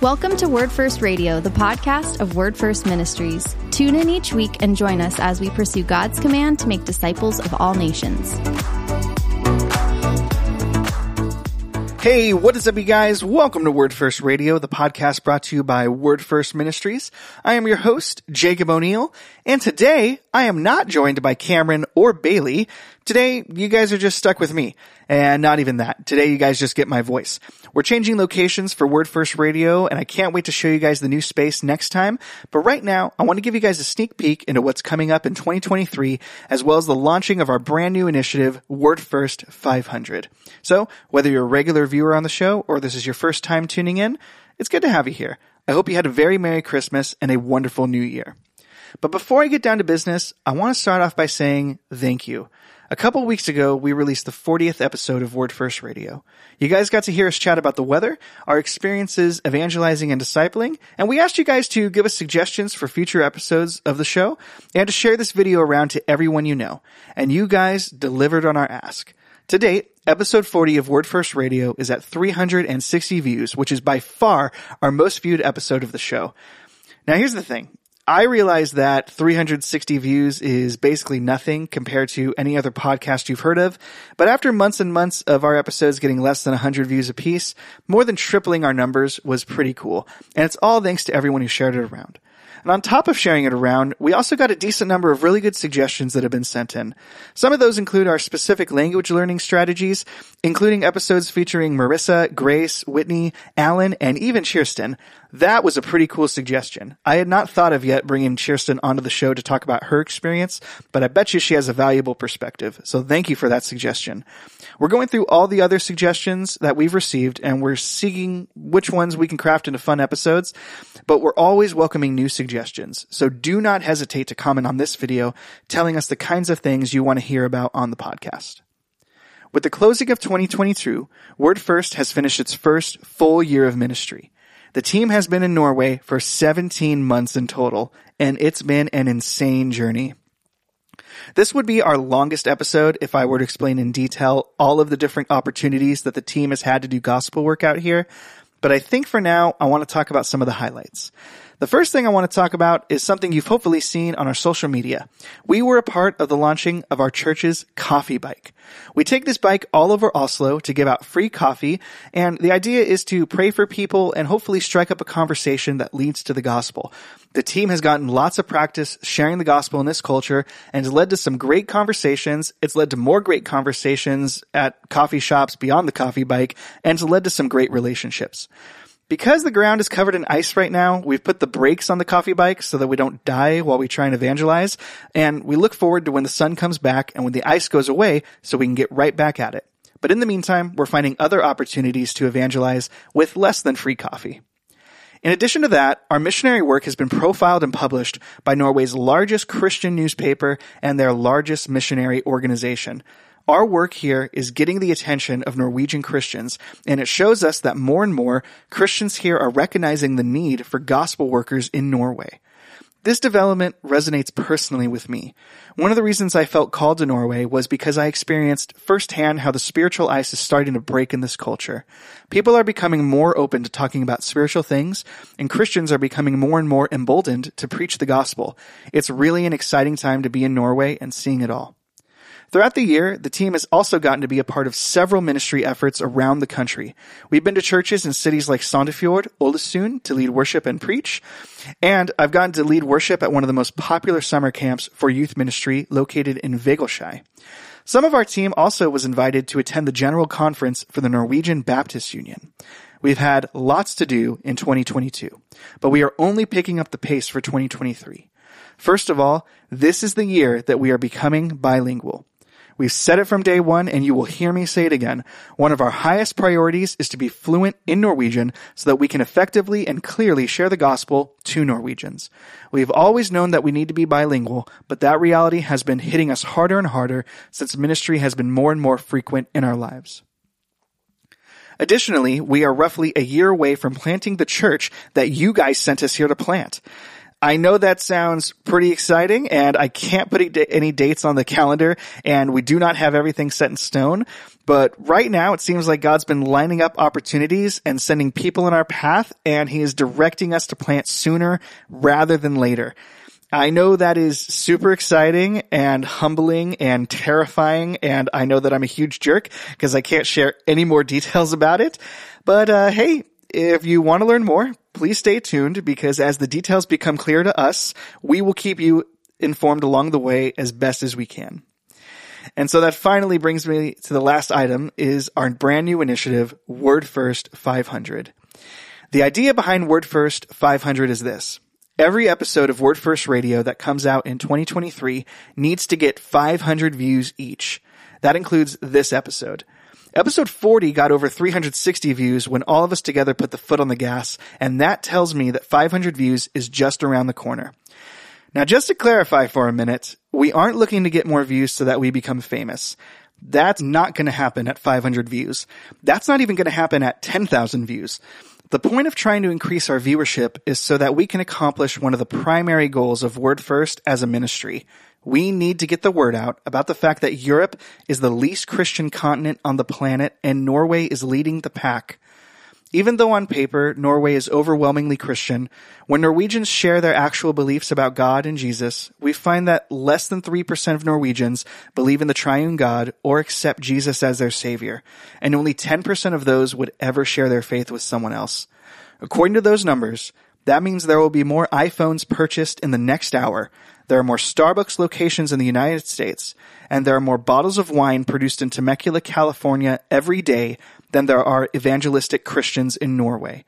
Welcome to Word First Radio, the podcast of Word First Ministries. Tune in each week and join us as we pursue God's command to make disciples of all nations. Hey, what is up, you guys? Welcome to Word First Radio, the podcast brought to you by Word First Ministries. I am your host, Jacob O'Neill, and today I am not joined by Cameron or Bailey. Today, you guys are just stuck with me. And not even that. Today, you guys just get my voice. We're changing locations for Word First Radio, and I can't wait to show you guys the new space next time. But right now, I want to give you guys a sneak peek into what's coming up in 2023, as well as the launching of our brand new initiative, Word First 500. So, whether you're a regular viewer on the show, or this is your first time tuning in, it's good to have you here. I hope you had a very Merry Christmas and a wonderful New Year. But before I get down to business, I want to start off by saying thank you. A couple weeks ago, we released the 40th episode of Word First Radio. You guys got to hear us chat about the weather, our experiences evangelizing and discipling, and we asked you guys to give us suggestions for future episodes of the show and to share this video around to everyone you know. And you guys delivered on our ask. To date, episode 40 of Word First Radio is at 360 views, which is by far our most viewed episode of the show. Now here's the thing. I realize that 360 views is basically nothing compared to any other podcast you've heard of, but after months and months of our episodes getting less than 100 views apiece, more than tripling our numbers was pretty cool. And it's all thanks to everyone who shared it around. And on top of sharing it around, we also got a decent number of really good suggestions that have been sent in. Some of those include our specific language learning strategies, including episodes featuring Marissa, Grace, Whitney, Alan, and even Kirsten. That was a pretty cool suggestion. I had not thought of yet bringing Kirsten onto the show to talk about her experience, but I bet you she has a valuable perspective. So thank you for that suggestion. We're going through all the other suggestions that we've received and we're seeing which ones we can craft into fun episodes, but we're always welcoming new suggestions. So do not hesitate to comment on this video telling us the kinds of things you want to hear about on the podcast. With the closing of 2022, Word First has finished its first full year of ministry. The team has been in Norway for 17 months in total, and it's been an insane journey. This would be our longest episode if I were to explain in detail all of the different opportunities that the team has had to do gospel work out here, but I think for now I want to talk about some of the highlights. The first thing I want to talk about is something you've hopefully seen on our social media. We were a part of the launching of our church's coffee bike. We take this bike all over Oslo to give out free coffee, and the idea is to pray for people and hopefully strike up a conversation that leads to the gospel. The team has gotten lots of practice sharing the gospel in this culture and has led to some great conversations. It's led to more great conversations at coffee shops beyond the coffee bike and it's led to some great relationships. Because the ground is covered in ice right now, we've put the brakes on the coffee bike so that we don't die while we try and evangelize. And we look forward to when the sun comes back and when the ice goes away so we can get right back at it. But in the meantime, we're finding other opportunities to evangelize with less than free coffee. In addition to that, our missionary work has been profiled and published by Norway's largest Christian newspaper and their largest missionary organization. Our work here is getting the attention of Norwegian Christians, and it shows us that more and more Christians here are recognizing the need for gospel workers in Norway. This development resonates personally with me. One of the reasons I felt called to Norway was because I experienced firsthand how the spiritual ice is starting to break in this culture. People are becoming more open to talking about spiritual things, and Christians are becoming more and more emboldened to preach the gospel. It's really an exciting time to be in Norway and seeing it all. Throughout the year, the team has also gotten to be a part of several ministry efforts around the country. We've been to churches in cities like Sandefjord, Ålesund to lead worship and preach, and I've gotten to lead worship at one of the most popular summer camps for youth ministry located in Vegelskei. Some of our team also was invited to attend the general conference for the Norwegian Baptist Union. We've had lots to do in 2022, but we are only picking up the pace for 2023. First of all, this is the year that we are becoming bilingual. We've said it from day one and you will hear me say it again. One of our highest priorities is to be fluent in Norwegian so that we can effectively and clearly share the gospel to Norwegians. We've always known that we need to be bilingual, but that reality has been hitting us harder and harder since ministry has been more and more frequent in our lives. Additionally, we are roughly a year away from planting the church that you guys sent us here to plant. I know that sounds pretty exciting and I can't put any dates on the calendar and we do not have everything set in stone. But right now it seems like God's been lining up opportunities and sending people in our path and he is directing us to plant sooner rather than later. I know that is super exciting and humbling and terrifying. And I know that I'm a huge jerk because I can't share any more details about it. But, uh, hey, if you want to learn more, please stay tuned because as the details become clear to us, we will keep you informed along the way as best as we can. And so that finally brings me to the last item is our brand new initiative, Word First 500. The idea behind Word First 500 is this. Every episode of Word First Radio that comes out in 2023 needs to get 500 views each. That includes this episode. Episode 40 got over 360 views when all of us together put the foot on the gas, and that tells me that 500 views is just around the corner. Now, just to clarify for a minute, we aren't looking to get more views so that we become famous. That's not going to happen at 500 views. That's not even going to happen at 10,000 views. The point of trying to increase our viewership is so that we can accomplish one of the primary goals of Word First as a ministry, we need to get the word out about the fact that Europe is the least Christian continent on the planet and Norway is leading the pack. Even though on paper Norway is overwhelmingly Christian, when Norwegians share their actual beliefs about God and Jesus, we find that less than 3% of Norwegians believe in the triune God or accept Jesus as their savior, and only 10% of those would ever share their faith with someone else. According to those numbers, that means there will be more iPhones purchased in the next hour there are more Starbucks locations in the United States, and there are more bottles of wine produced in Temecula, California every day than there are evangelistic Christians in Norway.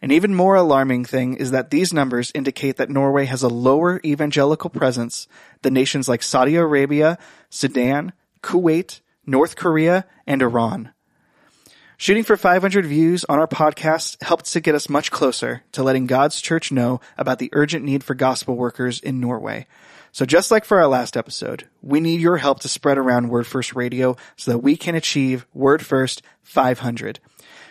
An even more alarming thing is that these numbers indicate that Norway has a lower evangelical presence than nations like Saudi Arabia, Sudan, Kuwait, North Korea, and Iran. Shooting for 500 views on our podcast helped to get us much closer to letting God's church know about the urgent need for gospel workers in Norway. So just like for our last episode, we need your help to spread around Word First Radio so that we can achieve Word First 500.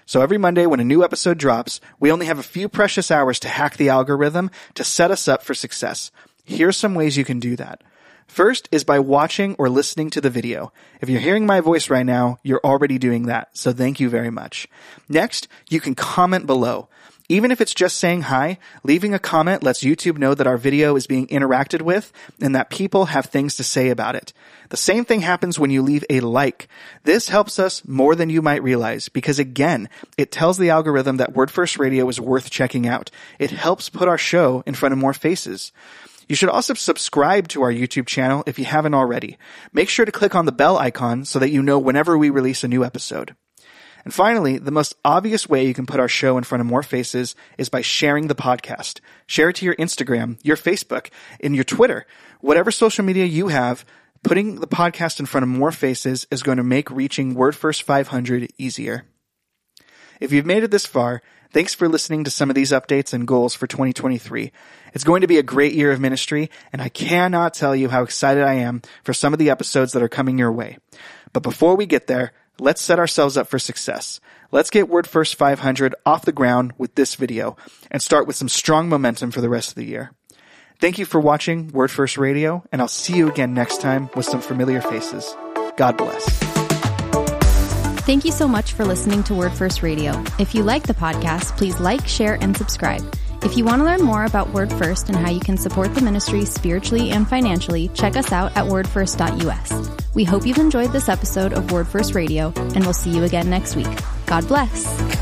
So every Monday when a new episode drops, we only have a few precious hours to hack the algorithm to set us up for success. Here's some ways you can do that. First is by watching or listening to the video. If you're hearing my voice right now, you're already doing that, so thank you very much. Next, you can comment below. Even if it's just saying hi, leaving a comment lets YouTube know that our video is being interacted with and that people have things to say about it. The same thing happens when you leave a like. This helps us more than you might realize because again, it tells the algorithm that Word First Radio is worth checking out. It helps put our show in front of more faces. You should also subscribe to our YouTube channel if you haven't already. Make sure to click on the bell icon so that you know whenever we release a new episode. And finally, the most obvious way you can put our show in front of more faces is by sharing the podcast. Share it to your Instagram, your Facebook, and your Twitter. Whatever social media you have, putting the podcast in front of more faces is going to make reaching Word First 500 easier. If you've made it this far, thanks for listening to some of these updates and goals for 2023. It's going to be a great year of ministry, and I cannot tell you how excited I am for some of the episodes that are coming your way. But before we get there, let's set ourselves up for success. Let's get Word First 500 off the ground with this video and start with some strong momentum for the rest of the year. Thank you for watching Word First Radio, and I'll see you again next time with some familiar faces. God bless. Thank you so much for listening to Word First Radio. If you like the podcast, please like, share, and subscribe. If you want to learn more about Word First and how you can support the ministry spiritually and financially, check us out at wordfirst.us. We hope you've enjoyed this episode of Word First Radio, and we'll see you again next week. God bless.